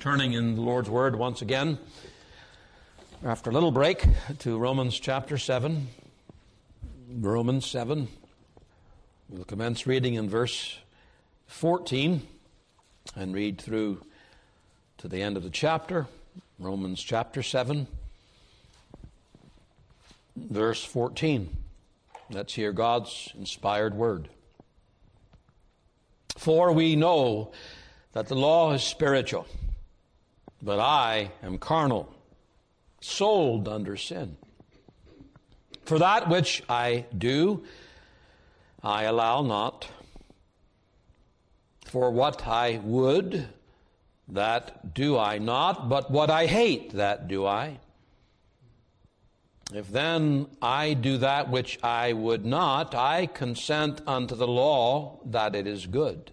turning in the Lord's Word once again, after a little break, to Romans chapter 7. Romans 7. We'll commence reading in verse 14 and read through to the end of the chapter. Romans chapter 7, verse 14. Let's hear God's inspired word. For we know that the law is spiritual, but I am carnal, sold under sin. For that which I do, I allow not. For what I would, that do I not, but what I hate, that do I. If then I do that which I would not, I consent unto the law that it is good.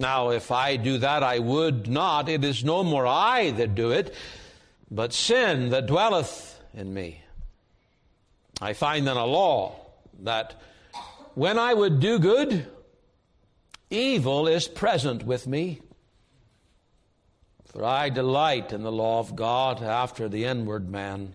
Now, if I do that I would not, it is no more I that do it, but sin that dwelleth in me. I find then a law that when I would do good, evil is present with me. For I delight in the law of God after the inward man.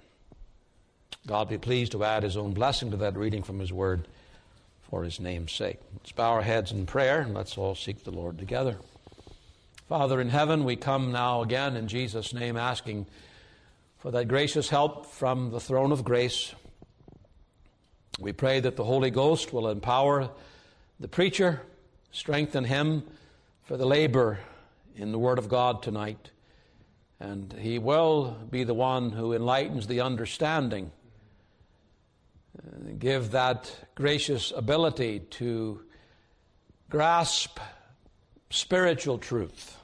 God be pleased to add his own blessing to that reading from his word for his name's sake. Let's bow our heads in prayer and let's all seek the Lord together. Father in heaven, we come now again in Jesus' name asking for that gracious help from the throne of grace. We pray that the Holy Ghost will empower the preacher, strengthen him for the labor in the Word of God tonight. And he will be the one who enlightens the understanding give that gracious ability to grasp spiritual truth.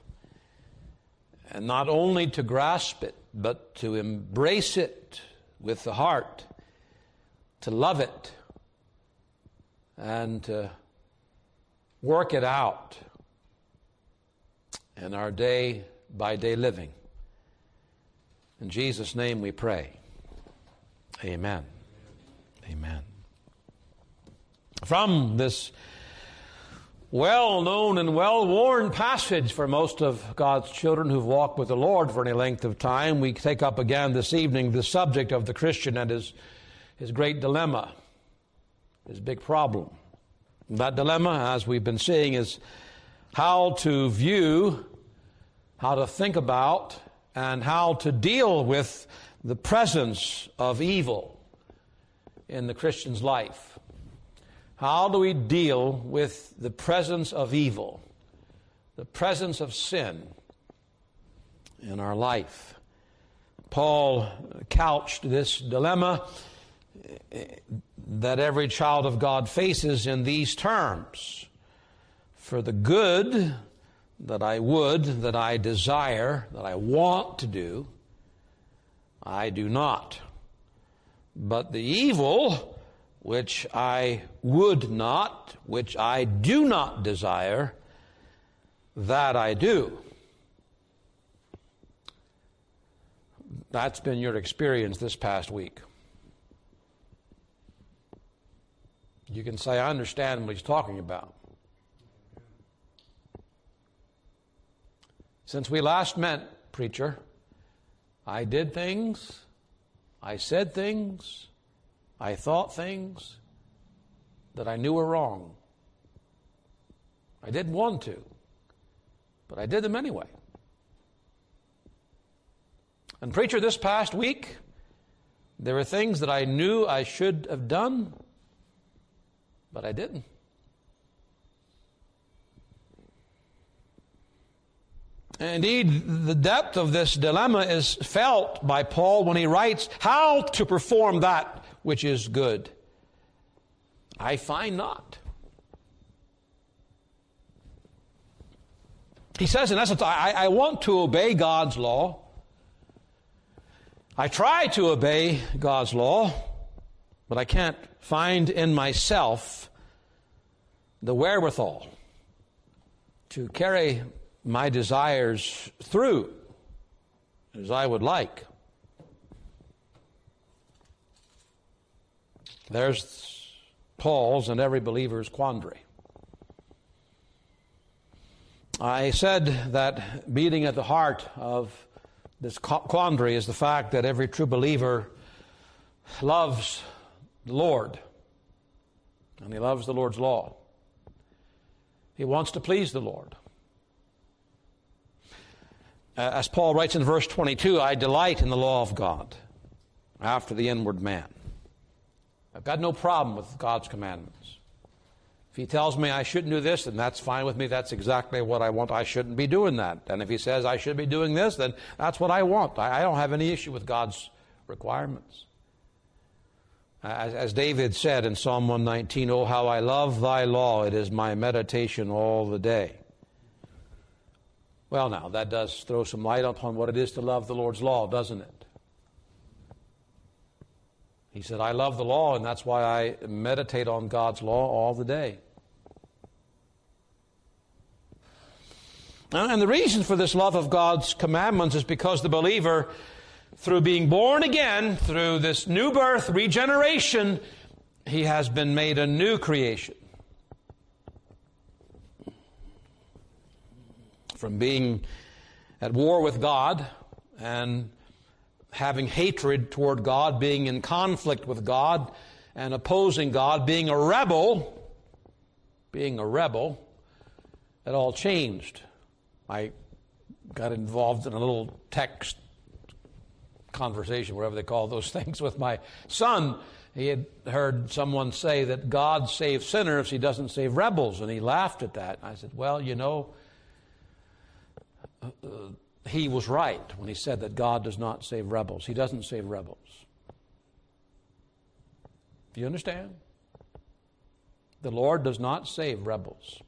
And not only to grasp it, but to embrace it with the heart, to love it, and to work it out in our day by day living. In Jesus' name we pray. Amen. Amen. From this well known and well worn passage for most of God's children who've walked with the Lord for any length of time, we take up again this evening the subject of the Christian and his, his great dilemma, his big problem. that dilemma, as we've been seeing, is how to view, how to think about, and how to deal with the presence of evil in the Christian's life. How do we deal with the presence of evil, the presence of sin in our life? Paul couched this dilemma eh, that every child of God faces in these terms For the good that I would, that I desire, that I want to do, I do not. But the evil which I would not, which I do not desire, that I do. That's been your experience this past week. You can say, I understand what he's talking about. Since we last met, preacher, I did things I said things, I thought things that I knew were wrong. I didn't want to, but I did them anyway. And, preacher, this past week, there were things that I knew I should have done, but I didn't. Indeed, the depth of this dilemma is felt by Paul when he writes how to perform that which is good. I find not. He says, in essence, I, I want to obey God's law. I try to obey God's law, but I can't find in myself the wherewithal to carry my desires through as I would like. There's Paul's and every believer's quandary. I said that beating at the heart of this quandary is the fact that every true believer loves the Lord and he loves the Lord's law. He wants to please the Lord. Uh, as Paul writes in verse 22, I delight in the law of God after the inward man. I've got no problem with God's commandments. If he tells me I shouldn't do this, then that's fine with me. That's exactly what I want. I shouldn't be doing that. And if he says I should be doing this, then that's what I want. I, don't have any issue with God's requirements. As, as David said in Psalm 119, Oh, how I love thy law. It is my meditation all the day. Well, now, that does throw some light upon what it is to love the Lord's law, doesn't it? He said, I love the law, and that's why I meditate on God's law all the day. And the reason for this love of God's commandments is because the believer, through being born again, through this new birth, regeneration, he has been made a new creation. From being at war with God and having hatred toward God, being in conflict with God and opposing God, being a rebel, being a rebel, it all changed. I got involved in a little text conversation, whatever they call those things, with my son. He had heard someone say that God saves sinners, he doesn't save rebels, and he laughed at that. I said, Well, you know, he was right when he said that God does not save rebels. He doesn't save rebels. Do you understand? The Lord does not save rebels.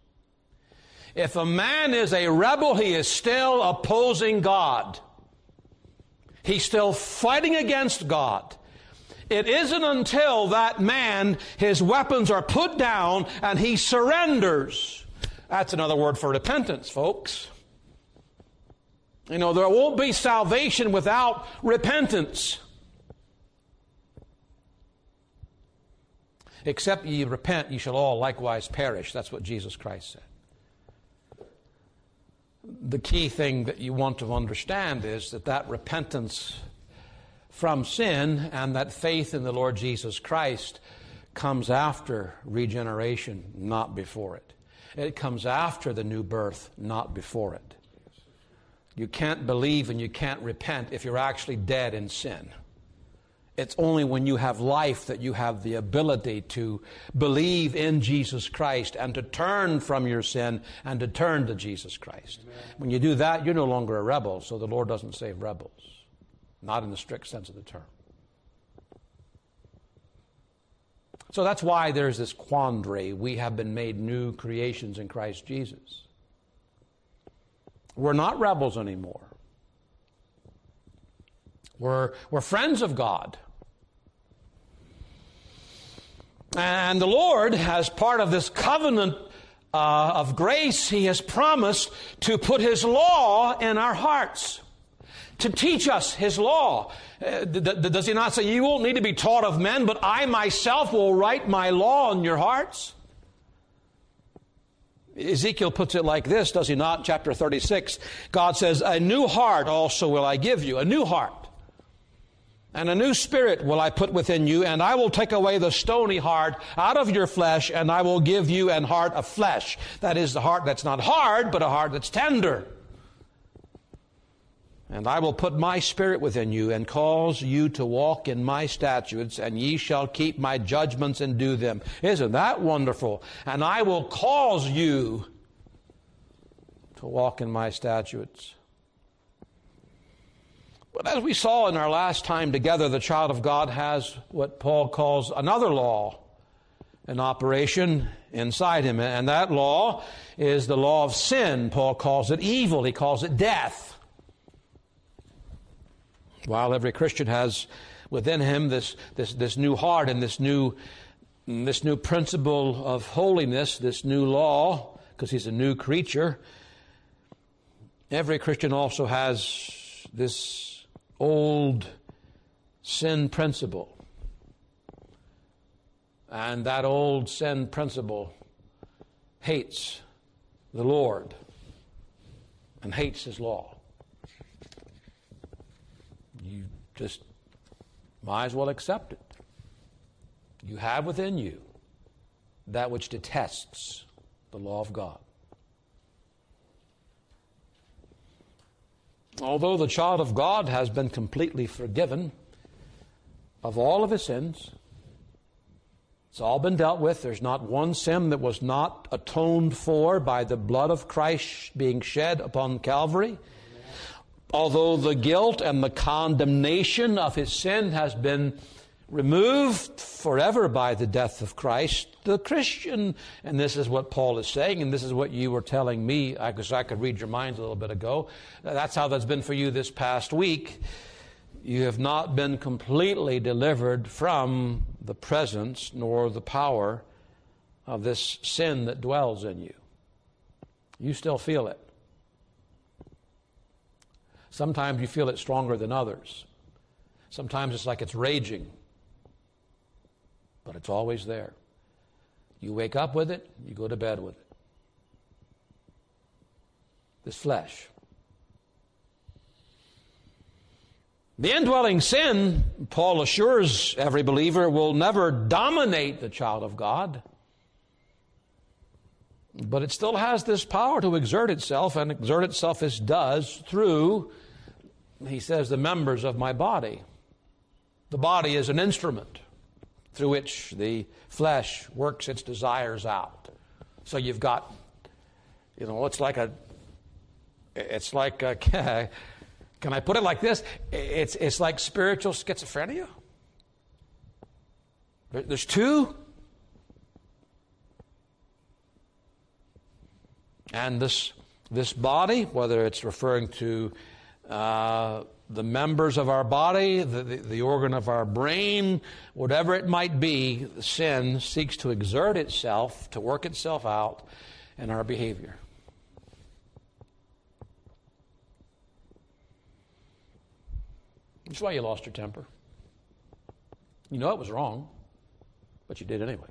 If a man is a rebel, he is still opposing God. He's still fighting against God. It isn't until that man, his weapons are put down and he surrenders. That's another word for repentance, folks. You know, there won't be salvation without repentance. Except ye repent, ye shall all likewise perish. That's what Jesus Christ said the key thing that you want to understand is that that repentance from sin and that faith in the Lord Jesus Christ comes after regeneration, not before it. It comes after the new birth, not before it. You can't believe and you can't repent if you're actually dead in sin. It's only when you have life that you have the ability to believe in Jesus Christ and to turn from your sin and to turn to Jesus Christ. Amen. When you do that, you're no longer a rebel, so the Lord doesn't save rebels. Not in the strict sense of the term. So that's why there's this quandary. We have been made new creations in Christ Jesus. We're not rebels anymore. We're, we're friends of God. And the Lord, as part of this covenant uh, of grace, He has promised to put His law in our hearts, to teach us His law. Uh, does He not say, You won't need to be taught of men, but I myself will write my law in your hearts? Ezekiel puts it like this, does he not? Chapter 36. God says, A new heart also will I give you, a new heart. And a new spirit will I put within you, and I will take away the stony heart out of your flesh, and I will give you an heart of flesh. That is the heart that's not hard, but a heart that's tender. And I will put my spirit within you and cause you to walk in my statutes, and ye shall keep my judgments and do them. Isn't that wonderful? And I will cause you to walk in my statutes. But as we saw in our last time together, the child of God has what Paul calls another law in operation inside him. And that law is the law of sin. Paul calls it evil, he calls it death. While every Christian has within him this, this, this new heart and this new, this new principle of holiness, this new law, because he's a new creature, every Christian also has this old sin principle. And that old sin principle hates the Lord and hates his law. You just might as well accept it. You have within you that which detests the law of God. Although the child of God has been completely forgiven of all of his sins, it's all been dealt with. There's not one sin that was not atoned for by the blood of Christ being shed upon Calvary. Although the guilt and the condemnation of his sin has been removed forever by the death of Christ, the Christian, and this is what Paul is saying, and this is what you were telling me, because I could read your minds a little bit ago. That's how that's been for you this past week. You have not been completely delivered from the presence nor the power of this sin that dwells in you. You still feel it. Sometimes you feel it stronger than others. Sometimes it's like it's raging but it's always there. You wake up with it, you go to bed with it. This flesh. The indwelling sin, Paul assures every believer, will never dominate the child of God. But it still has this power to exert itself, and exert itself as does through, he says, the members of my body. The body is an instrument through which the flesh works its desires out. So you've got, you know, it's like a, it's like a, can I put it like this? It's, it's like spiritual schizophrenia. There's two. And this, this body, whether it's referring to uh, the members of our body, the, the, the, organ of our brain, whatever it might be, sin seeks to exert itself, to work itself out in our behavior. That's why you lost your temper. You know it was wrong, but you did anyway.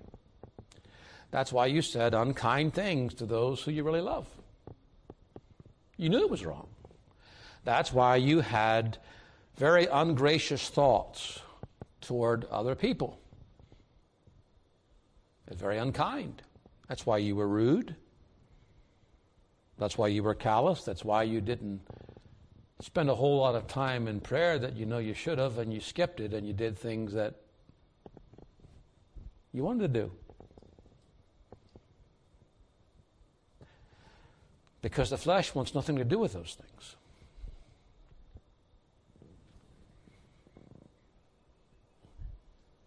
That's why you said unkind things to those who you really love. You knew it was wrong. That's why you had very ungracious thoughts toward other people. It's very unkind. That's why you were rude. That's why you were callous. That's why you didn't spend a whole lot of time in prayer that you know you should have, and you skipped it and you did things that you wanted to do. Because the flesh wants nothing to do with those things.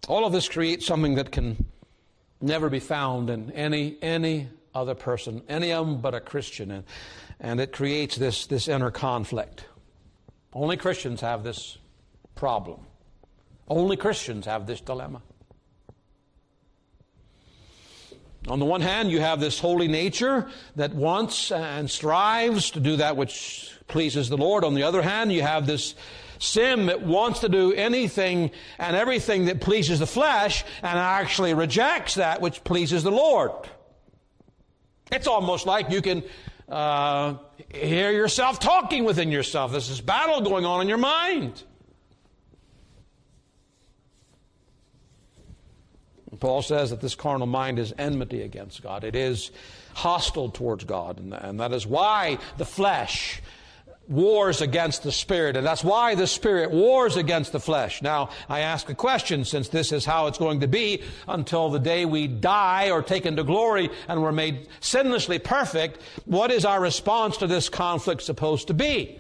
All of this creates something that can never be found in any, any other person, any of them but a Christian. And, and it creates this, this inner conflict. Only Christians have this problem. Only Christians have this dilemma. On the one hand, you have this holy nature that wants and strives to do that which pleases the Lord. On the other hand, you have this sin that wants to do anything and everything that pleases the flesh and actually rejects that which pleases the Lord. It's almost like you can uh, hear yourself talking within yourself. There's this battle going on in your mind. Paul says that this carnal mind is enmity against God. It is hostile towards God. And, and that is why the flesh wars against the spirit, and that's why the spirit wars against the flesh. Now, I ask a question since this is how it's going to be until the day we die or take into glory and we're made sinlessly perfect. What is our response to this conflict supposed to be?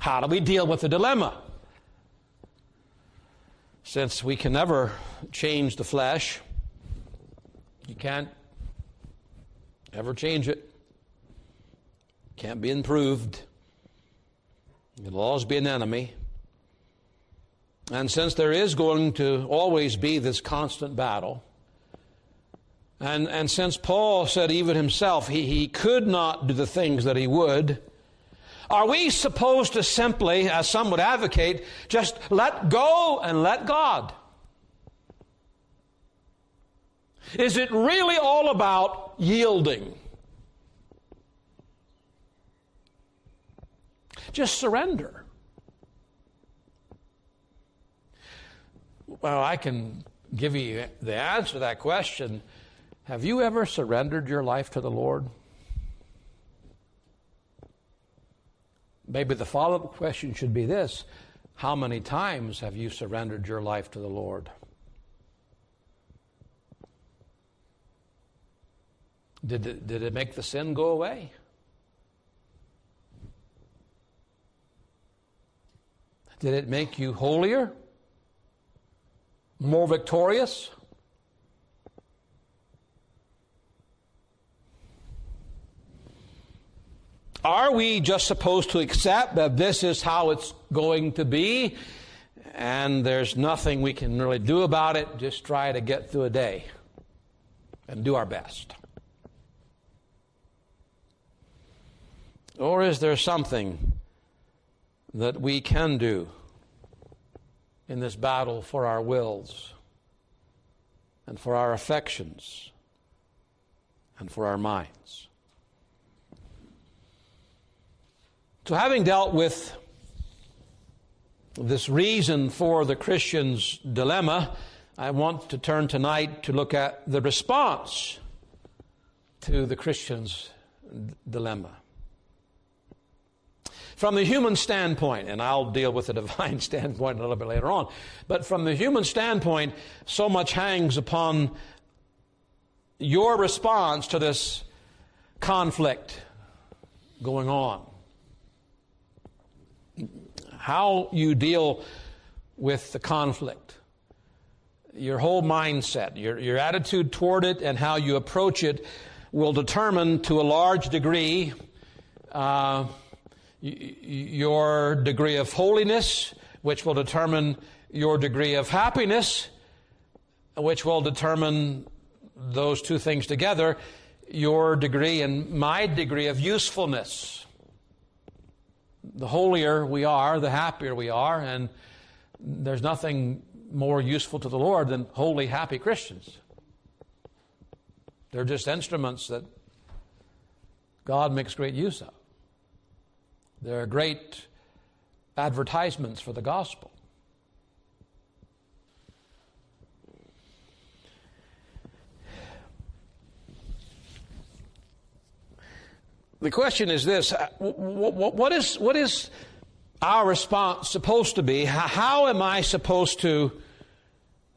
How do we deal with the dilemma? Since we can never change the flesh, you can't ever change it. Can't be improved. It'll always be an enemy. And since there is going to always be this constant battle, and, and since Paul said even himself he, he could not do the things that he would, are we supposed to simply, as some would advocate, just let go and let God? Is it really all about yielding? Just surrender. Well, I can give you the answer to that question. Have you ever surrendered your life to the Lord? Maybe the follow up question should be this How many times have you surrendered your life to the Lord? Did it, did it make the sin go away? Did it make you holier? More victorious? Are we just supposed to accept that this is how it's going to be and there's nothing we can really do about it? Just try to get through a day and do our best. Or is there something that we can do in this battle for our wills and for our affections and for our minds? So, having dealt with this reason for the Christian's dilemma, I want to turn tonight to look at the response to the Christian's dilemma. From the human standpoint, and I'll deal with the divine standpoint a little bit later on, but from the human standpoint, so much hangs upon your response to this conflict going on. How you deal with the conflict, your whole mindset, your, your attitude toward it, and how you approach it will determine to a large degree. Uh, your degree of holiness, which will determine your degree of happiness, which will determine those two things together, your degree and my degree of usefulness. The holier we are, the happier we are, and there's nothing more useful to the Lord than holy, happy Christians. They're just instruments that God makes great use of. They're great advertisements for the gospel. The question is this uh, what is, what is our response supposed to be? How am I supposed to?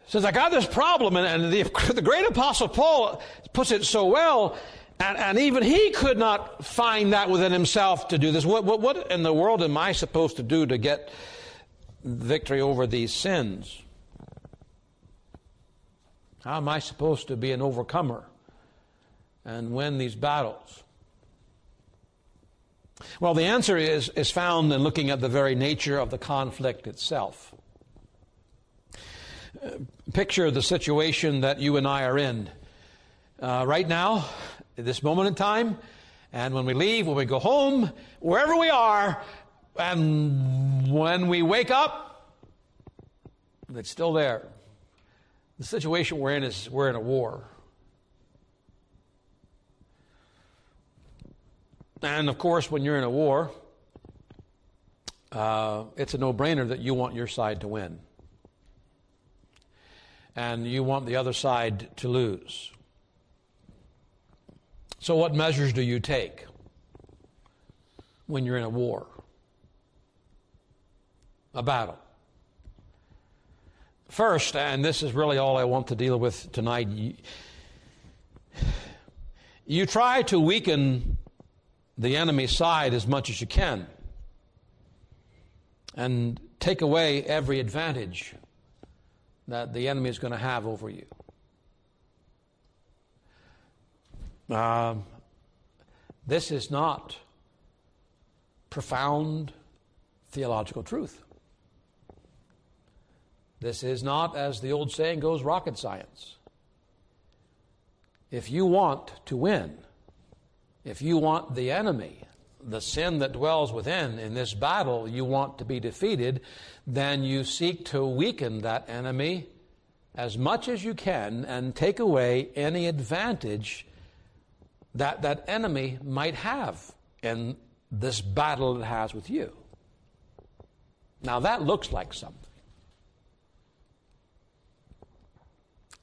Since I got this problem, and the, the great apostle Paul puts it so well, and, and, even he could not find that within himself to do this. What, what, what in the world am I supposed to do to get victory over these sins? How am I supposed to be an overcomer and win these battles? Well, the answer is, is found in looking at the very nature of the conflict itself. Uh, picture the situation that you and I are in. Uh, right now, at this moment in time, and when we leave, when we go home, wherever we are, and when we wake up, it's still there. The situation we're in is we're in a war. And of course, when you're in a war, uh, it's a no brainer that you want your side to win. And you want the other side to lose. So, what measures do you take? when you're in a war, a battle. First, and this is really all I want to deal with tonight, you, you try to weaken the enemy's side as much as you can and take away every advantage that the enemy is going to have over you. Um, this is not profound theological truth. This is not, as the old saying goes, rocket science. If you want to win, if you want the enemy, the sin that dwells within in this battle, you want to be defeated, then you seek to weaken that enemy as much as you can and take away any advantage that that enemy might have in this battle it has with you. Now that looks like something.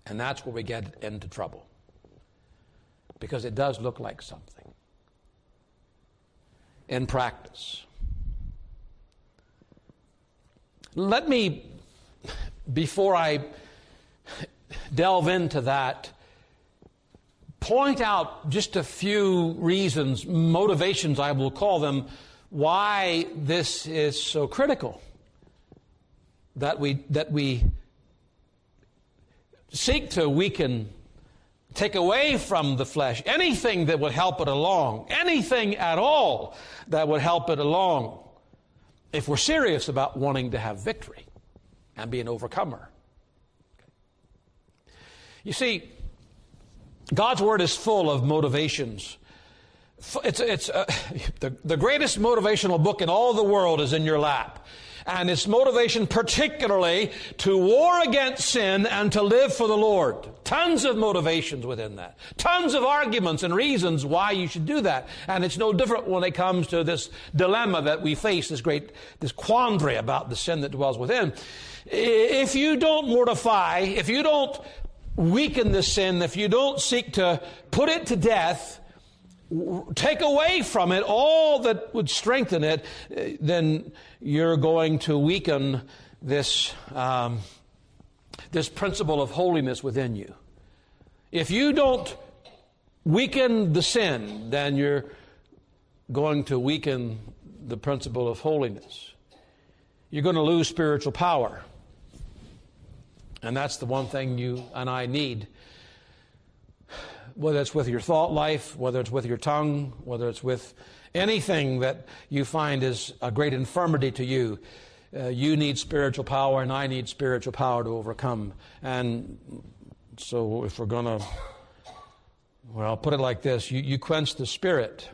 And that's where we get into trouble. Because it does look like something in practice. Let me, before I delve into that, point out just a few reasons, motivations, I will call them, why this is so critical that we, that we seek to weaken, take away from the flesh anything that would help it along, anything at all that would help it along, if we're serious about wanting to have victory and be an overcomer. You see, God's Word is full of motivations. It's, it's uh, the, the greatest motivational book in all the world is in your lap. And its motivation particularly to war against sin and to live for the Lord. Tons of motivations within that. Tons of arguments and reasons why you should do that. And it's no different when it comes to this dilemma that we face, this great, this quandary about the sin that dwells within. If you don't mortify, if you don't weaken the sin, if you don't seek to put it to death, take away from it all that would strengthen it, then you're going to weaken this, um, this principle of holiness within you. If you don't weaken the sin, then you're going to weaken the principle of holiness. You're going to lose spiritual power. And that's the one thing you and I need. Whether it's with your thought life, whether it's with your tongue, whether it's with anything that you find is a great infirmity to you, uh, you need spiritual power, and I need spiritual power to overcome. And so, if we're going to, well, I'll put it like this you, you quench the spirit.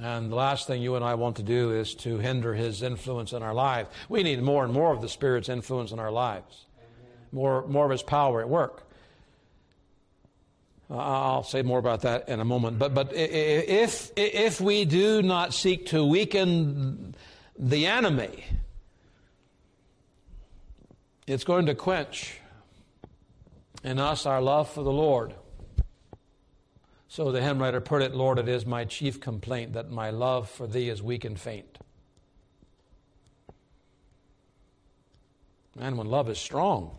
And the last thing you and I want to do is to hinder his influence in our lives. We need more and more of the Spirit's influence in our lives, more, more of his power at work. Uh, I'll say more about that in a moment. But, but if, if we do not seek to weaken the enemy, it's going to quench in us our love for the Lord. So the hymn writer put it, Lord, it is my chief complaint that my love for thee is weak and faint. Man, when love is strong,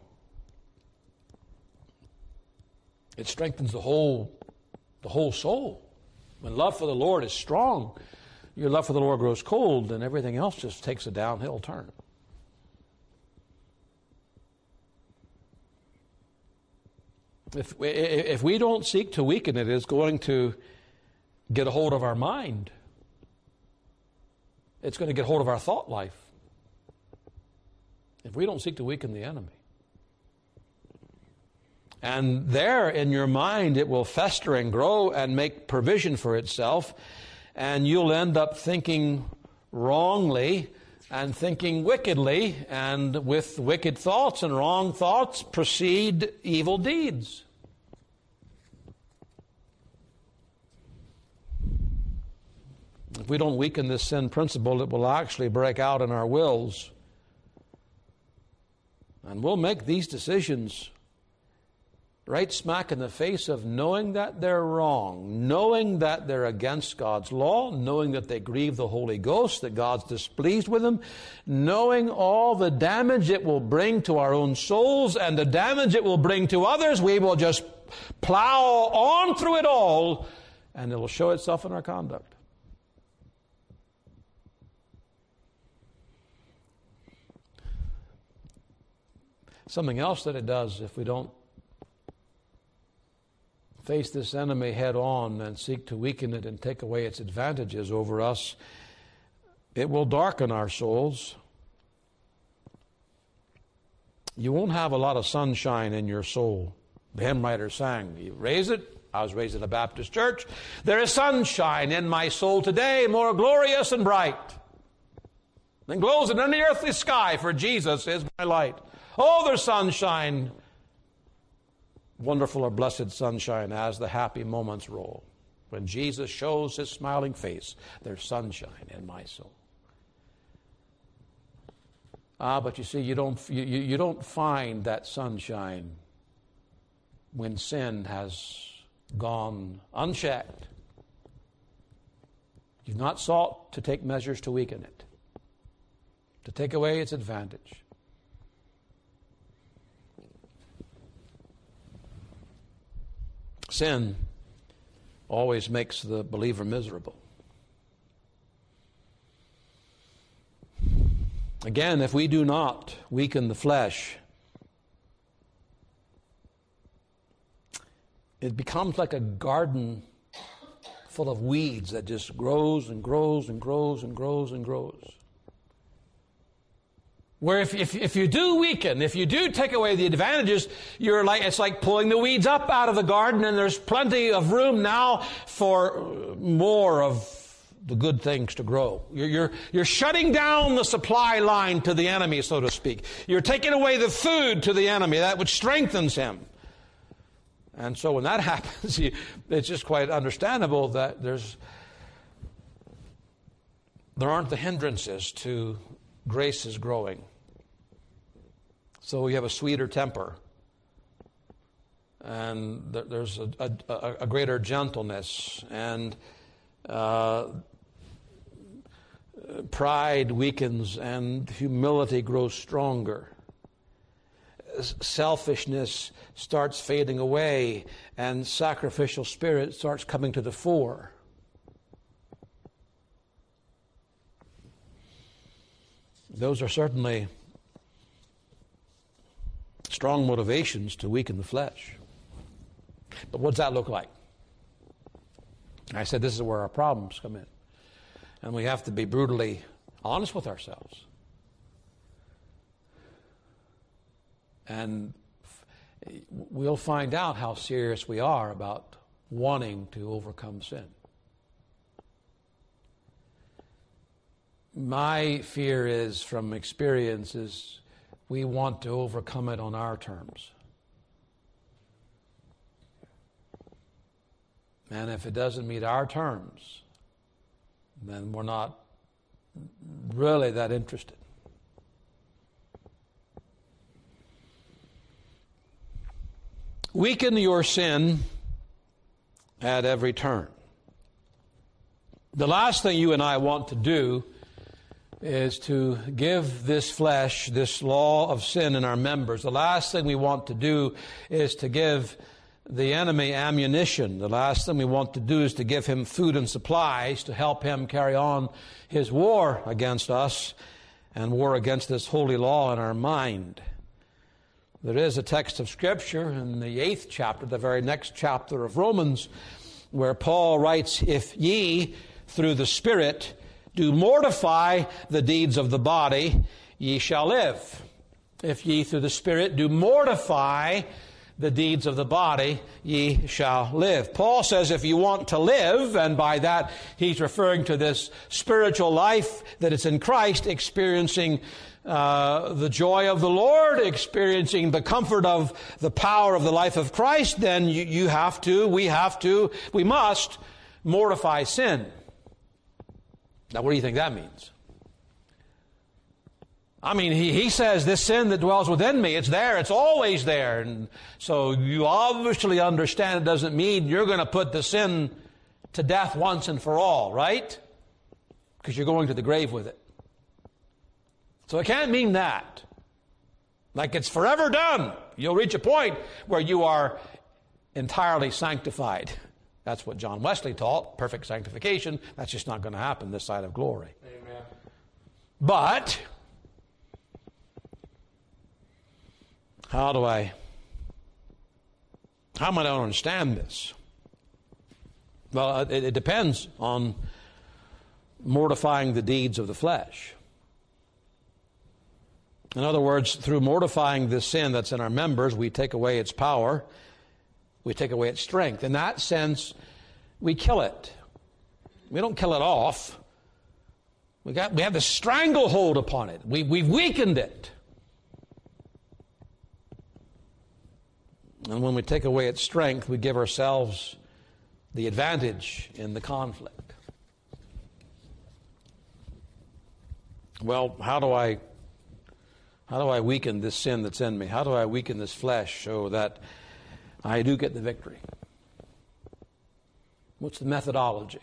it strengthens the whole, the whole soul. When love for the Lord is strong, your love for the Lord grows cold, and everything else just takes a downhill turn. If, if we don't seek to weaken it, it's going to get a hold of our mind. It's going to get hold of our thought life. If we don't seek to weaken the enemy. And there in your mind, it will fester and grow and make provision for itself, and you'll end up thinking wrongly and thinking wickedly, and with wicked thoughts and wrong thoughts proceed evil deeds. If we don't weaken this sin principle, it will actually break out in our wills. And we'll make these decisions right smack in the face of knowing that they're wrong, knowing that they're against God's law, knowing that they grieve the Holy Ghost, that God's displeased with them, knowing all the damage it will bring to our own souls and the damage it will bring to others, we will just plow on through it all and it will show itself in our conduct. Something else that it does if we don't face this enemy head on and seek to weaken it and take away its advantages over us, it will darken our souls. You won't have a lot of sunshine in your soul. The hymn writer sang, You raise it. I was raised in a Baptist church. There is sunshine in my soul today, more glorious and bright than glows in any earthly sky, for Jesus is my light. Oh, there's sunshine, wonderful or blessed sunshine as the happy moments roll. When Jesus shows his smiling face, there's sunshine in my soul. Ah, but you see, you don't, you, you don't find that sunshine when sin has gone unchecked. You've not sought to take measures to weaken it, to take away its advantage. Sin always makes the believer miserable. Again, if we do not weaken the flesh, it becomes like a garden full of weeds that just grows and grows and grows and grows and grows. Where if, if, if you do weaken, if you do take away the advantages, you're like, it's like pulling the weeds up out of the garden and there's plenty of room now for more of the good things to grow. You're, you're, you're shutting down the supply line to the enemy, so to speak. You're taking away the food to the enemy, that which strengthens him. And so when that happens, it's just quite understandable that there's, there aren't the hindrances to grace's growing. So we have a sweeter temper. And there's a, a, a greater gentleness. And uh, pride weakens and humility grows stronger. Selfishness starts fading away and sacrificial spirit starts coming to the fore. Those are certainly strong motivations to weaken the flesh. But what does that look like? I said this is where our problems come in. And we have to be brutally honest with ourselves. And we'll find out how serious we are about wanting to overcome sin. My fear is from experiences we want to overcome it on our terms. And if it doesn't meet our terms, then we're not really that interested. Weaken your sin at every turn. The last thing you and I want to do is to give this flesh, this law of sin in our members. The last thing we want to do is to give the enemy ammunition. The last thing we want to do is to give him food and supplies to help him carry on his war against us and war against this holy law in our mind. There is a text of Scripture in the eighth chapter, the very next chapter of Romans, where Paul writes, If ye, through the Spirit, do mortify the deeds of the body, ye shall live. If ye through the Spirit do mortify the deeds of the body, ye shall live. Paul says if you want to live, and by that he's referring to this spiritual life that is in Christ, experiencing uh, the joy of the Lord, experiencing the comfort of the power of the life of Christ, then you, you have to, we have to, we must mortify sin. Now, what do you think that means? I mean, he, he says, this sin that dwells within me, it's there, it's always there. And so you obviously understand it doesn't mean you're going to put the sin to death once and for all, right? Because you're going to the grave with it. So it can't mean that. Like it's forever done. You'll reach a point where you are entirely sanctified. That's what John Wesley taught, perfect sanctification. That's just not going to happen this side of glory. Amen. But how do I how am I to understand this? Well, it, it depends on mortifying the deeds of the flesh. In other words, through mortifying this sin that's in our members, we take away its power, we take away its strength. In that sense, we kill it. We don't kill it off. We, got, we have the stranglehold upon it. We, we've weakened it. And when we take away its strength, we give ourselves the advantage in the conflict. Well, how do I how do I weaken this sin that's in me? How do I weaken this flesh so that I do get the victory? What's the methodology?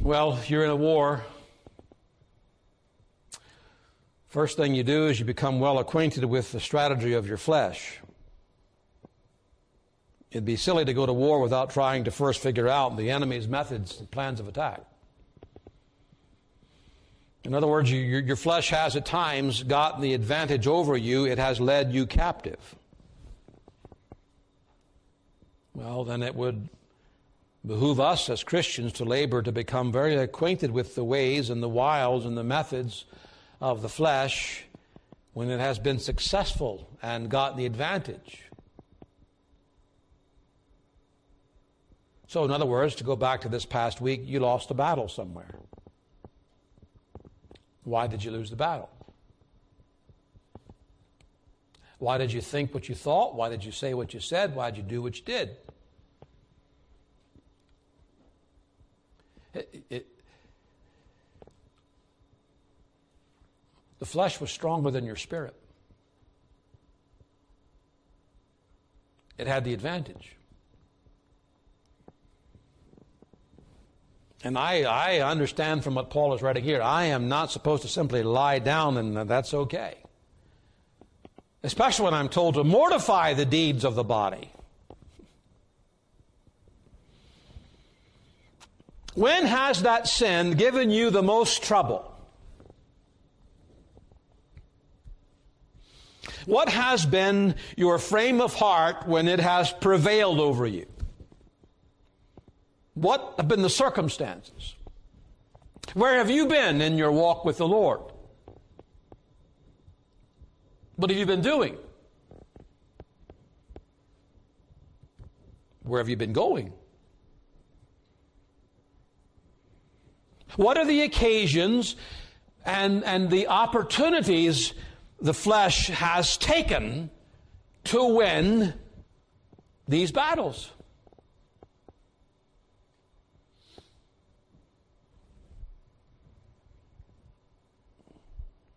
Well, if you're in a war, first thing you do is you become well acquainted with the strategy of your flesh. It'd be silly to go to war without trying to first figure out the enemy's methods and plans of attack. In other words, you, your, your flesh has at times gotten the advantage over you, it has led you captive. Well, then it would behoove us as Christians to labor to become very acquainted with the ways and the wiles and the methods of the flesh when it has been successful and gotten the advantage. So, in other words, to go back to this past week, you lost a battle somewhere. Why did you lose the battle? Why did you think what you thought? Why did you say what you said? Why did you do what you did? It, it, the flesh was stronger than your spirit. It had the advantage. And I, I understand from what Paul is writing here, I am not supposed to simply lie down and that's okay. Especially when I'm told to mortify the deeds of the body. When has that sin given you the most trouble? What has been your frame of heart when it has prevailed over you? What have been the circumstances? Where have you been in your walk with the Lord? What have you been doing? Where have you been going? What are the occasions and, and the opportunities the flesh has taken to win these battles?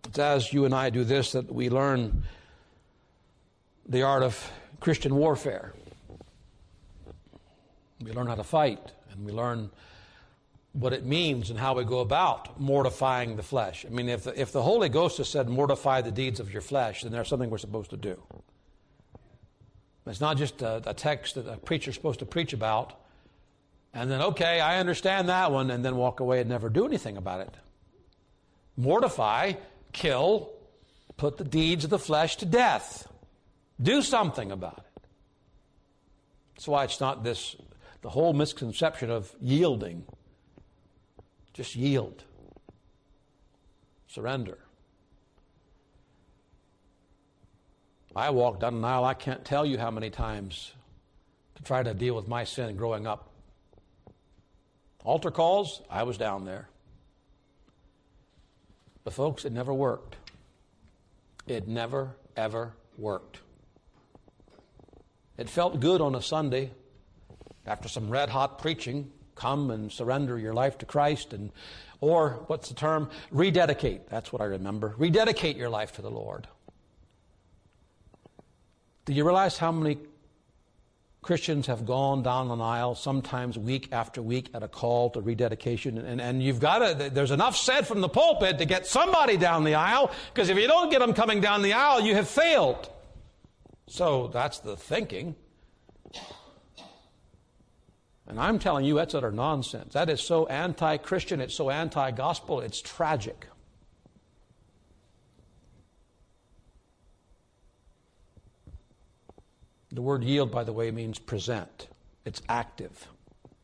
It's as you and I do this that we learn the art of Christian warfare. We learn how to fight, and we learn what it means and how we go about mortifying the flesh. I mean, if the, if the Holy Ghost has said, mortify the deeds of your flesh, then there's something we're supposed to do. It's not just a, a text that a preacher's supposed to preach about, and then, okay, I understand that one, and then walk away and never do anything about it. Mortify kill, put the deeds of the flesh to death. Do something about it. That's why it's not this, the whole misconception of yielding. Just yield, surrender. I walked down an aisle, I can't tell you how many times to try to deal with my sin growing up. Altar calls, I was down there. But, folks, it never worked. It never, ever worked. It felt good on a Sunday after some red hot preaching. come and surrender your life to Christ and or what's the term? Rededicate. That's what I remember. Rededicate your life to the Lord. Do you realize how many Christians have gone down an aisle, sometimes week after week, at a call to rededication? And, and you've got to, there's enough said from the pulpit to get somebody down the aisle, because if you don't get them coming down the aisle, you have failed. So that's the thinking. And I'm telling you, that's utter nonsense. That is so anti Christian, it's so anti gospel, it's tragic. The word yield, by the way, means present. It's active,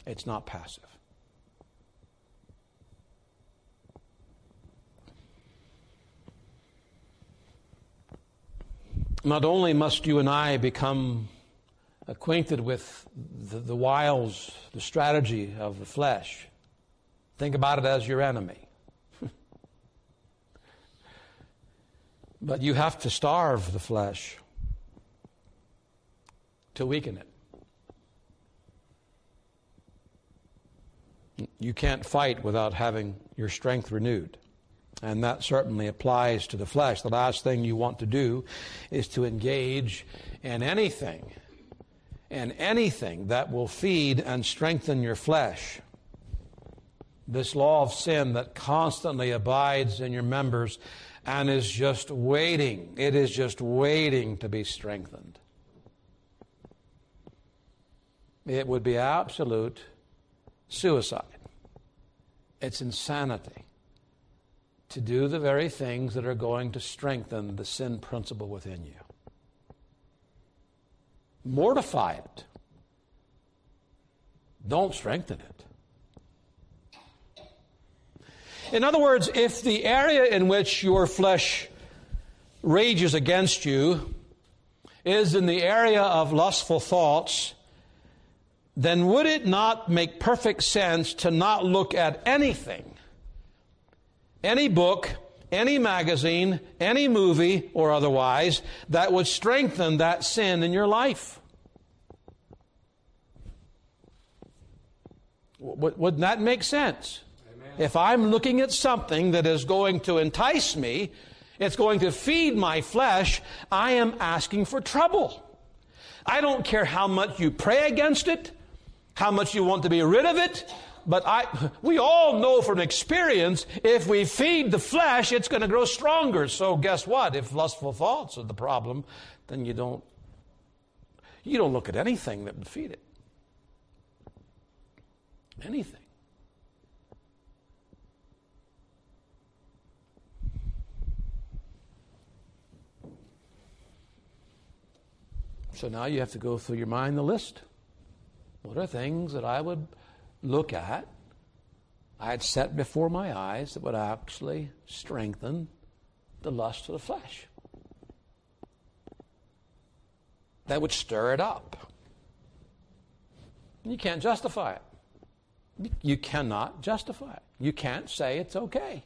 it's not passive. Not only must you and I become acquainted with the, the wiles, the strategy of the flesh, think about it as your enemy. but you have to starve the flesh to weaken it. You can't fight without having your strength renewed. And that certainly applies to the flesh. The last thing you want to do is to engage in anything, in anything that will feed and strengthen your flesh. This law of sin that constantly abides in your members and is just waiting, it is just waiting to be strengthened. It would be absolute suicide. It's insanity to do the very things that are going to strengthen the sin principle within you. Mortify it. Don't strengthen it. In other words, if the area in which your flesh rages against you is in the area of lustful thoughts, then would it not make perfect sense to not look at anything, any book, any magazine, any movie, or otherwise, that would strengthen that sin in your life? Wouldn't that make sense? Amen. If I'm looking at something that is going to entice me, it's going to feed my flesh, I am asking for trouble. I don't care how much you pray against it how much you want to be rid of it. But I, we all know from experience, if we feed the flesh, it's going to grow stronger. So guess what? If lustful thoughts are the problem, then you don't, you don't look at anything that would feed it. Anything. So now you have to go through your mind the list. What are things that I would look at, I had set before my eyes that would actually strengthen the lust of the flesh? That would stir it up. You can't justify it. You cannot justify it. You can't say it's okay.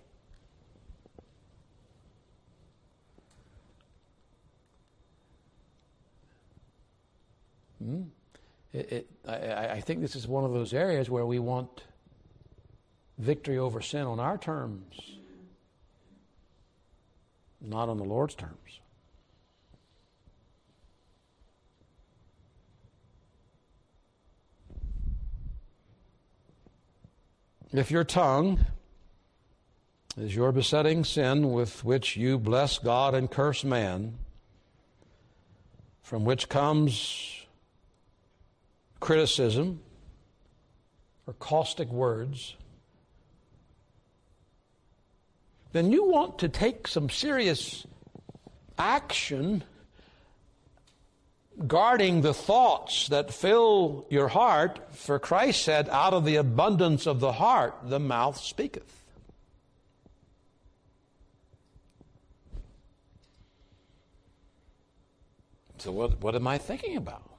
Hmm? It, it, I, I think this is one of those areas where we want victory over sin on our terms, not on the Lord's terms. If your tongue is your besetting sin with which you bless God and curse man, from which comes criticism or caustic words, then you want to take some serious action guarding the thoughts that fill your heart, for Christ said, out of the abundance of the heart, the mouth speaketh. So, what, what am I thinking about?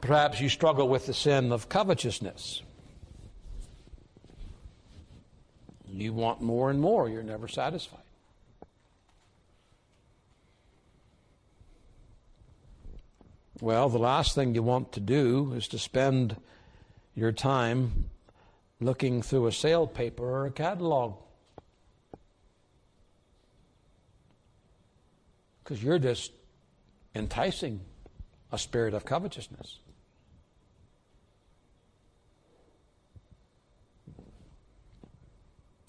Perhaps you struggle with the sin of covetousness. You want more and more, you're never satisfied. Well, the last thing you want to do is to spend your time looking through a sale paper or a catalog. Because you're just enticing a spirit of covetousness.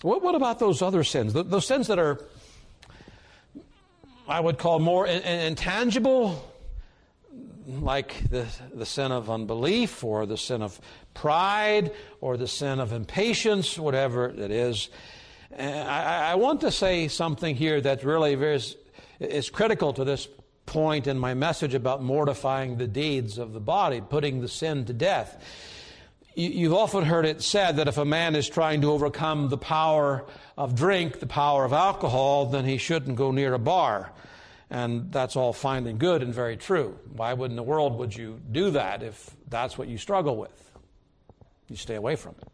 What, what about those other sins? Those sins that are, I would call more intangible, like the, the sin of unbelief or the sin of pride or the sin of impatience, whatever it is. I, I want to say something here that really is, is critical to this point in my message about mortifying the deeds of the body, putting the sin to death. You've often heard it said that if a man is trying to overcome the power of drink, the power of alcohol, then he shouldn't go near a bar. And that's all fine and good and very true. Why in the world would you do that if that's what you struggle with? You stay away from it.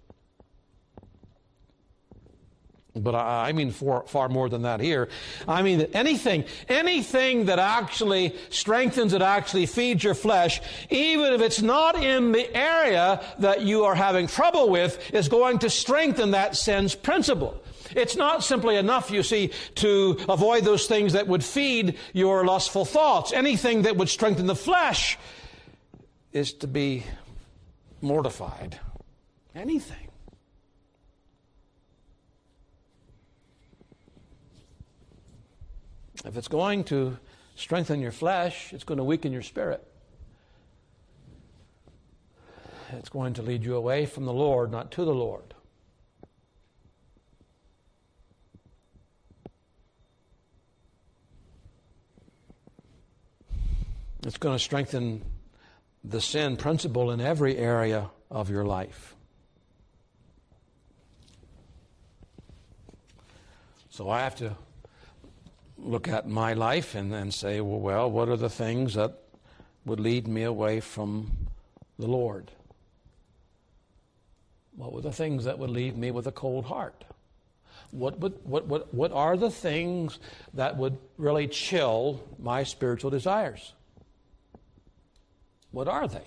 But I mean for, far more than that here. I mean that anything, anything that actually strengthens, that actually feeds your flesh, even if it's not in the area that you are having trouble with, is going to strengthen that sin's principle. It's not simply enough, you see, to avoid those things that would feed your lustful thoughts. Anything that would strengthen the flesh is to be mortified. Anything. If it's going to strengthen your flesh, it's going to weaken your spirit. It's going to lead you away from the Lord, not to the Lord. It's going to strengthen the sin principle in every area of your life. So I have to look at my life and then say, well, well, what are the things that would lead me away from the Lord? What were the things that would leave me with a cold heart? What, would, what, what, what are the things that would really chill my spiritual desires? What are they?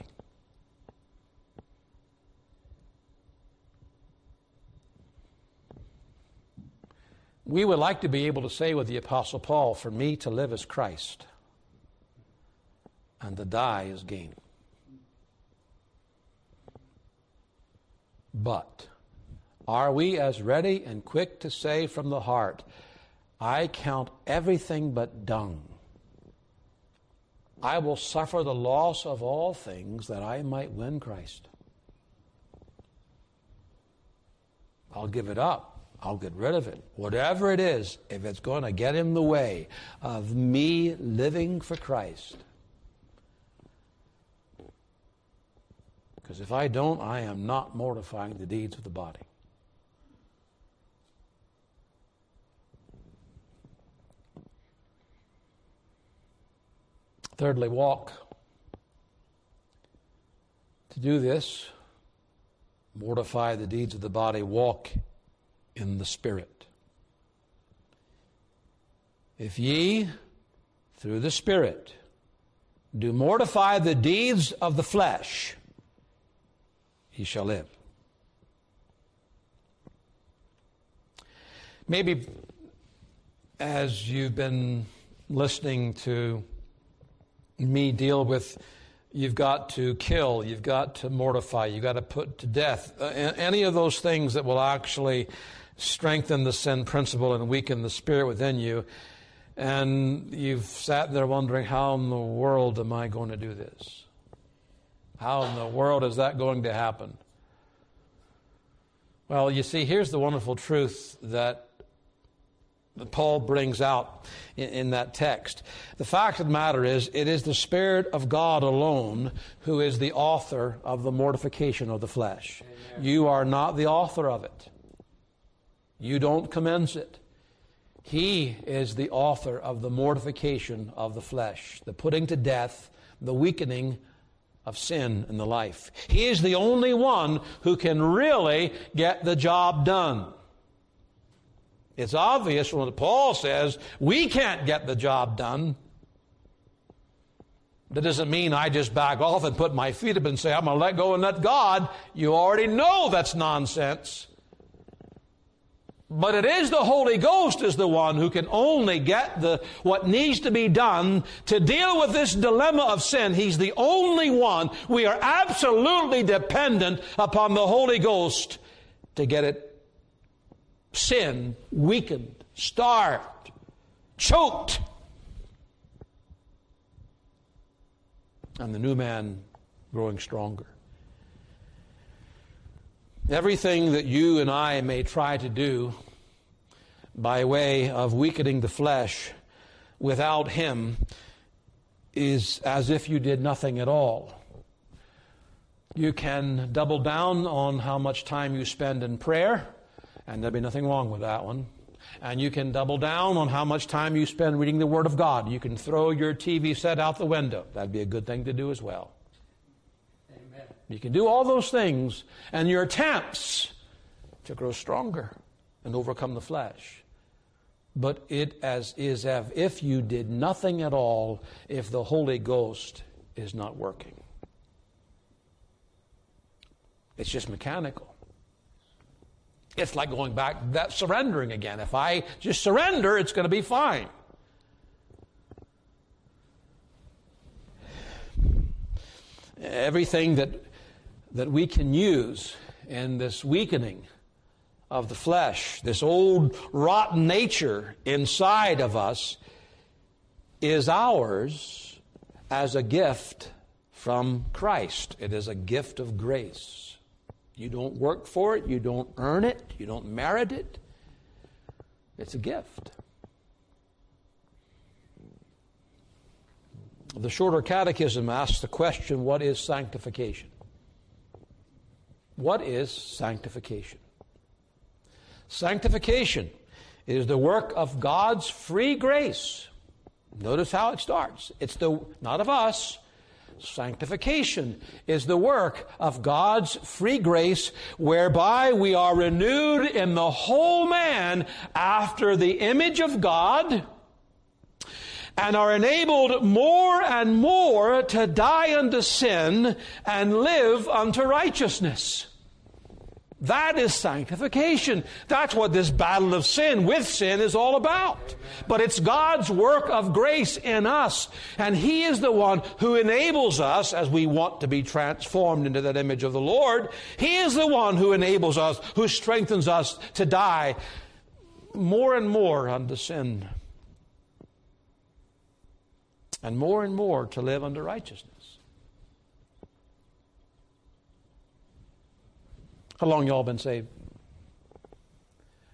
We would like to be able to say with the Apostle Paul, For me to live is Christ, and to die is gain. But are we as ready and quick to say from the heart, I count everything but dung? I will suffer the loss of all things that I might win Christ. I'll give it up I'll get rid of it. Whatever it is, if it's going to get in the way of me living for Christ. Because if I don't, I am not mortifying the deeds of the body. Thirdly, walk. To do this, mortify the deeds of the body, walk in the Spirit. If ye, through the Spirit, do mortify the deeds of the flesh, ye shall live. Maybe as you've been listening to me deal with you've got to kill, you've got to mortify, you've got to put to death, uh, any of those things that will actually strengthen the sin principle and weaken the spirit within you. And you've sat there wondering, how in the world am I going to do this? How in the world is that going to happen? Well, you see, here's the wonderful truth that Paul brings out in, in, that text. The fact of the matter is, it is the Spirit of God alone who is the author of the mortification of the flesh. Amen. You are not the author of it. You don't commence it. He is the author of the mortification of the flesh, the putting to death, the weakening of sin in the life. He is the only one who can really get the job done. It's obvious when Paul says we can't get the job done. That doesn't mean I just back off and put my feet up and say, I'm going to let go and let God. You already know that's nonsense. But it is the Holy Ghost is the one who can only get the, what needs to be done to deal with this dilemma of sin. He's the only one. We are absolutely dependent upon the Holy Ghost to get it sin weakened, starved, choked. And the new man growing stronger. Everything that you and I may try to do by way of weakening the flesh without Him is as if you did nothing at all. You can double down on how much time you spend in prayer, and there'll be nothing wrong with that one. And you can double down on how much time you spend reading the Word of God. You can throw your TV set out the window. That'd be a good thing to do as well. You can do all those things, and your attempts to grow stronger and overcome the flesh. But it as is as if you did nothing at all if the Holy Ghost is not working. It's just mechanical. It's like going back that surrendering again. If I just surrender, it's going to be fine. Everything that that we can use in this weakening of the flesh, this old rotten nature inside of us, is ours as a gift from Christ. It is a gift of grace. You don't work for it, you don't earn it, you don't merit it. It's a gift. The Shorter Catechism asks the question what is sanctification? What is sanctification? Sanctification is the work of God's free grace. Notice how it starts. It's the not of us. Sanctification is the work of God's free grace whereby we are renewed in the whole man after the image of God and are enabled more and more to die unto sin and live unto righteousness. That is sanctification. That's what this battle of sin with sin is all about. But it's God's work of grace in us. And He is the one who enables us, as we want to be transformed into that image of the Lord, He is the one who enables us, who strengthens us to die more and more unto sin and more and more to live under righteousness. How long y'all been saved?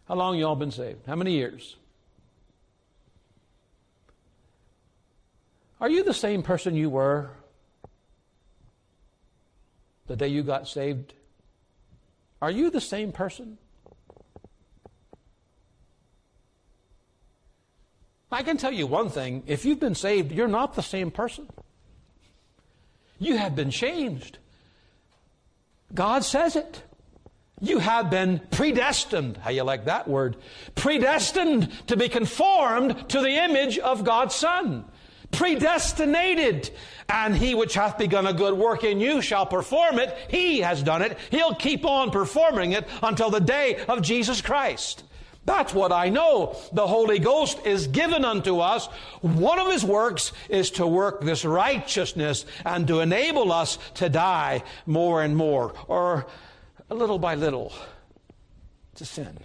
How long y'all been saved? How many years? Are you the same person you were the day you got saved? Are you the same person? I can tell you one thing if you've been saved, you're not the same person. You have been changed. God says it. You have been predestined. How you like that word? Predestined to be conformed to the image of God's Son. Predestinated. And he which hath begun a good work in you shall perform it. He has done it. He'll keep on performing it until the day of Jesus Christ. That's what I know. The Holy Ghost is given unto us. One of His works is to work this righteousness and to enable us to die more and more, or little by little, to sin.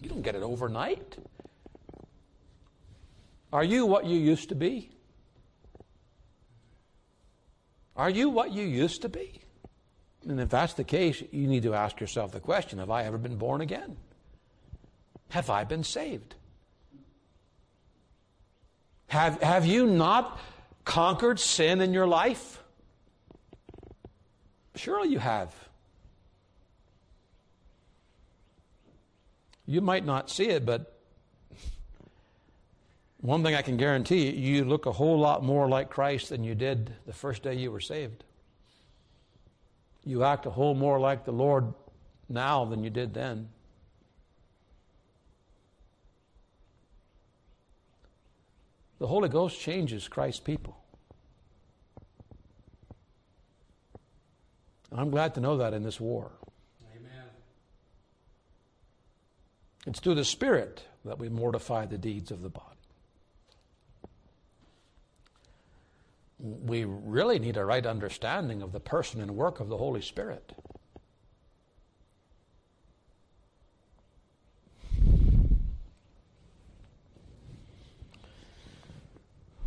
You don't get it overnight. Are you what you used to be? Are you what you used to be? And if that's the case, you need to ask yourself the question Have I ever been born again? Have I been saved? Have, have you not conquered sin in your life? Surely you have. You might not see it, but one thing I can guarantee you, you look a whole lot more like Christ than you did the first day you were saved. You act a whole more like the Lord now than you did then. The Holy Ghost changes Christ's people. I'm glad to know that in this war. Amen. It's through the Spirit that we mortify the deeds of the body. We really need a right understanding of the person and work of the Holy Spirit.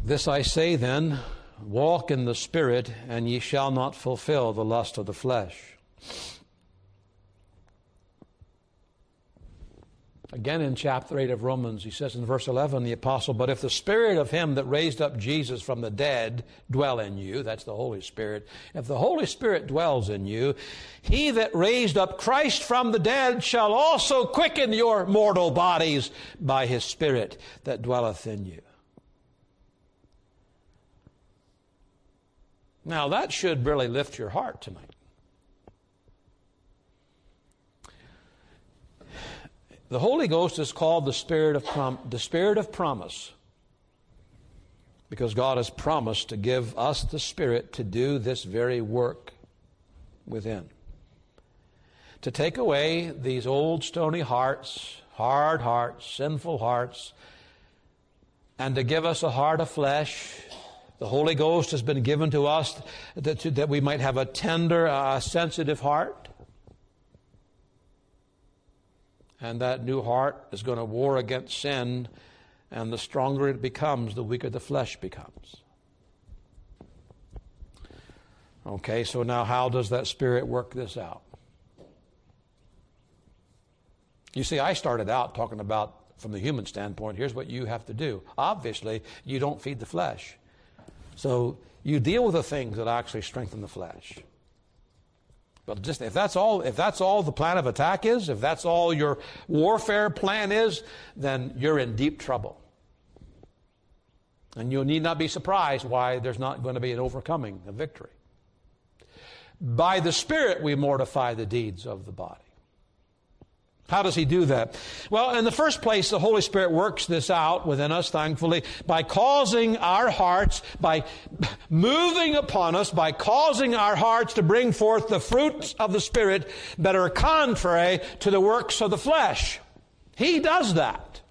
This I say then walk in the Spirit, and ye shall not fulfill the lust of the flesh. Again in chapter 8 of Romans, he says in verse 11, the apostle, But if the spirit of him that raised up Jesus from the dead dwell in you, that's the Holy Spirit, if the Holy Spirit dwells in you, he that raised up Christ from the dead shall also quicken your mortal bodies by his Spirit that dwelleth in you. Now, that should really lift your heart tonight. The Holy Ghost is called the Spirit of, prom- the Spirit of promise because God has promised to give us the Spirit to do this very work within. To take away these old stony hearts, hard hearts, sinful hearts, and to give us a heart of flesh the Holy Ghost has been given to us that, that we might have a tender, uh, sensitive heart. And that new heart is going to war against sin, and the stronger it becomes, the weaker the flesh becomes. Okay, so now how does that Spirit work this out? You see, I started out talking about from the human standpoint, here's what you have to do. Obviously, you don't feed the flesh. So you deal with the things that actually strengthen the flesh. But just if that's all, if that's all the plan of attack is, if that's all your warfare plan is, then you're in deep trouble. And you need not be surprised why there's not going to be an overcoming, a victory. By the Spirit, we mortify the deeds of the body. How does he do that? Well, in the first place, the Holy Spirit works this out within us, thankfully, by causing our hearts, by moving upon us, by causing our hearts to bring forth the fruits of the Spirit that are contrary to the works of the flesh. He does that.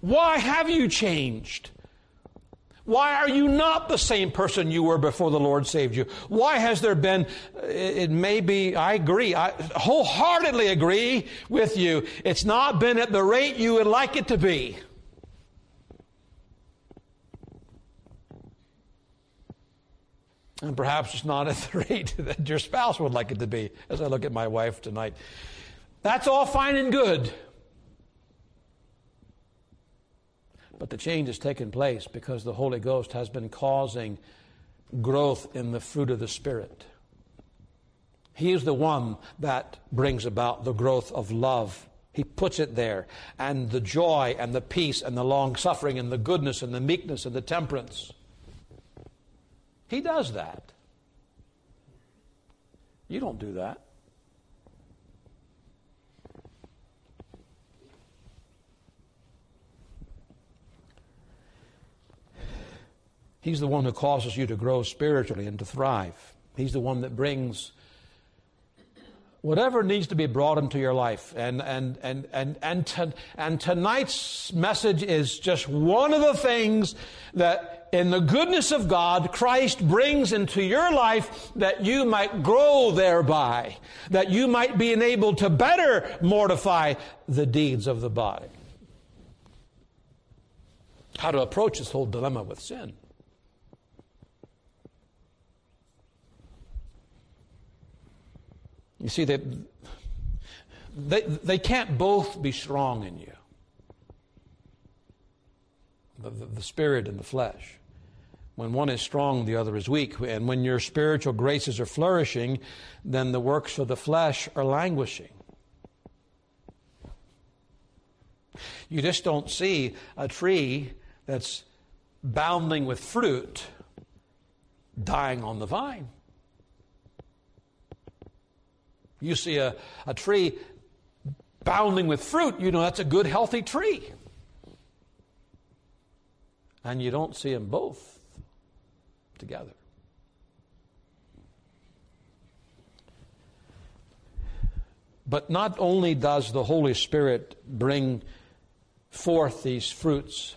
Why have you changed? Why are you not the same person you were before the Lord saved you? Why has there been, uh, it may be, I agree, I wholeheartedly agree with you. It's not been at the rate you would like it to be. And perhaps it's not at the rate that your spouse would like it to be, as I look at my wife tonight. That's all fine and good. But the change has taken place because the Holy Ghost has been causing growth in the fruit of the Spirit. He is the one that brings about the growth of love. He puts it there. And the joy and the peace and the long suffering and the goodness and the meekness and the temperance. He does that. You don't do that. He's the one who causes you to grow spiritually and to thrive. He's the one that brings whatever needs to be brought into your life. And, and, and, and, and, to, and tonight's message is just one of the things that in the goodness of God, Christ brings into your life that you might grow thereby, that you might be enabled to better mortify the deeds of the body. How to approach this whole dilemma with sin. You see, they, they, they can't both be strong in you the, the, the spirit and the flesh. When one is strong, the other is weak. And when your spiritual graces are flourishing, then the works of the flesh are languishing. You just don't see a tree that's bounding with fruit dying on the vine. You see a, a tree bounding with fruit, you know that's a good, healthy tree. And you don't see them both together. But not only does the Holy Spirit bring forth these fruits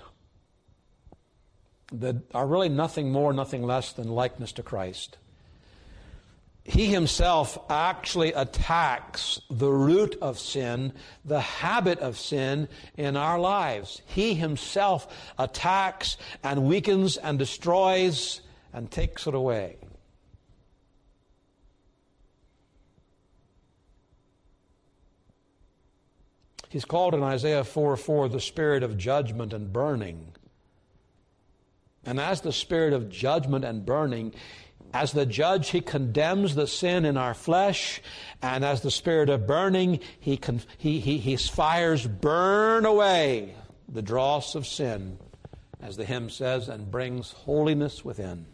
that are really nothing more, nothing less than likeness to Christ, he himself actually attacks the root of sin, the habit of sin in our lives. He himself attacks and weakens and destroys and takes it away. He's called in Isaiah 4 4 the spirit of judgment and burning. And as the spirit of judgment and burning, as the judge, he condemns the sin in our flesh, and as the spirit of burning, he, con- he, he, his fires burn away the dross of sin, as the hymn says, and brings holiness within.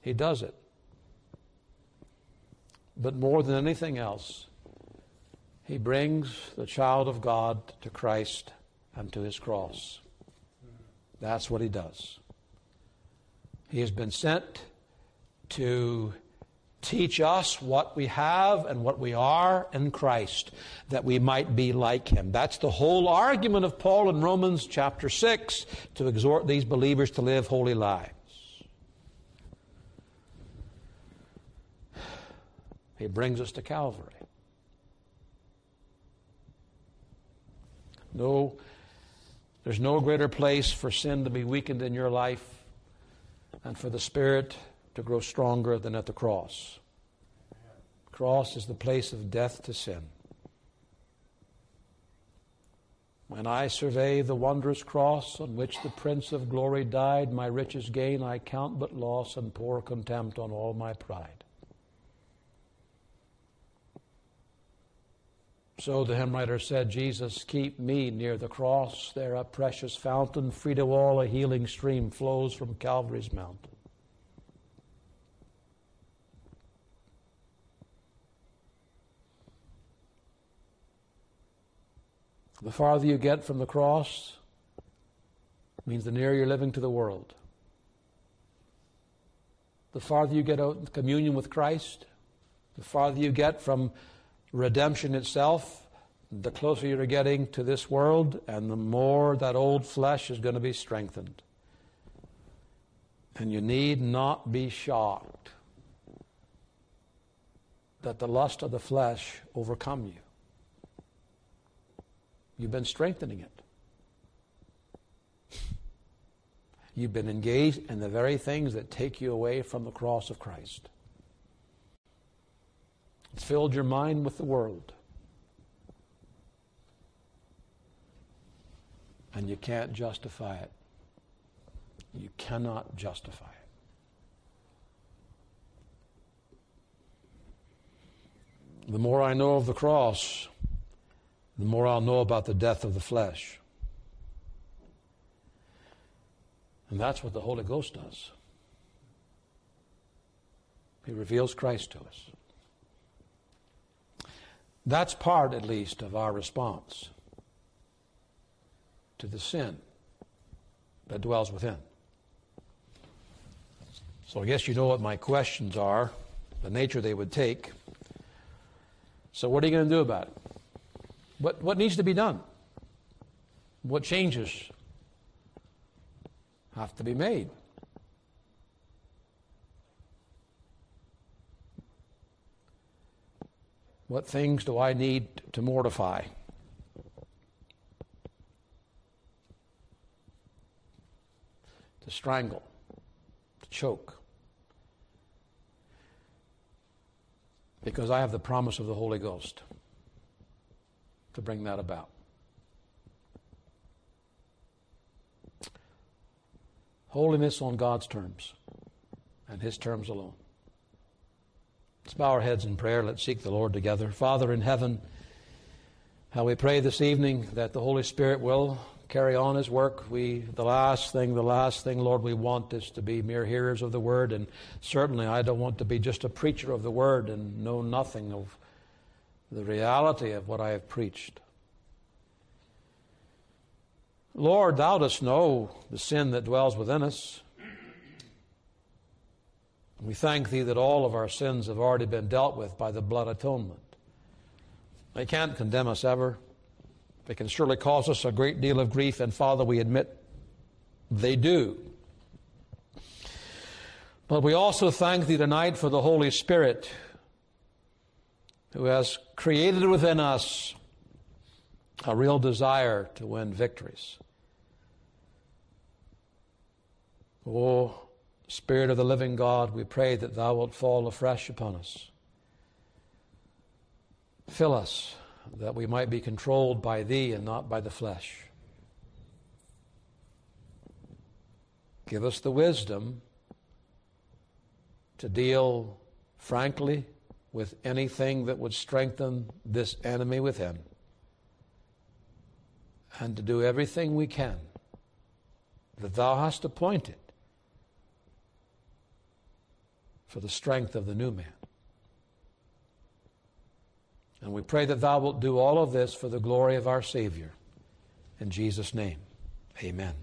He does it. But more than anything else, he brings the child of God to Christ and to his cross. That's what he does. He has been sent to teach us what we have and what we are in Christ, that we might be like him. That's the whole argument of Paul in Romans chapter 6 to exhort these believers to live holy lives. He brings us to Calvary. No, there's no greater place for sin to be weakened in your life and for the Spirit to grow stronger than at the cross. The cross is the place of death to sin. When I survey the wondrous cross on which the Prince of Glory died, my richest gain I count but loss and pour contempt on all my pride. So the hymn writer said, Jesus, keep me near the cross. There a precious fountain, free to all, a healing stream flows from Calvary's mountain. The farther you get from the cross means the nearer you're living to the world. The farther you get out in communion with Christ, the farther you get from redemption itself, the closer you're getting to this world, and the more that old flesh is going to be strengthened. And you need not be shocked that the lust of the flesh overcome you. You've been strengthening it. You've been engaged in the very things that take you away from the cross of Christ. It's filled your mind with the world. And you can't justify it. You cannot justify it. The more I know of the cross, the more I'll know about the death of the flesh. And that's what the Holy Ghost does. He reveals Christ to us. That's part, at least, of our response to the sin that dwells within. So I guess you know what my questions are, the nature they would take. So, what are you going to do about it? What, what needs to be done? What changes have to be made? What things do I need to mortify? To strangle, to choke. Because I have the promise of the Holy Ghost to bring that about. Holiness on God's terms and His terms alone. Let's bow our heads in prayer. Let's seek the Lord together. Father in heaven, how we pray this evening that the Holy Spirit will carry on His work. We, the last thing, the last thing, Lord, we want is to be mere hearers of the Word, and certainly I don't want to be just a preacher of the Word and know nothing of the reality of what I have preached. Lord, thou dost know the sin that dwells within us. We thank thee that all of our sins have already been dealt with by the blood atonement. They can't condemn us ever. They can surely cause us a great deal of grief, and Father, we admit they do. But we also thank Thee tonight for the Holy Spirit who has created within us a real desire to win victories. Oh, Spirit of the living God, we pray that Thou wilt fall afresh upon us. Fill us that we might be controlled by Thee and not by the flesh. Give us the wisdom to deal frankly with anything that would strengthen this enemy within, and to do everything we can that Thou hast appointed for the strength of the new man. And we pray that Thou wilt do all of this for the glory of our Savior. In Jesus' name, amen.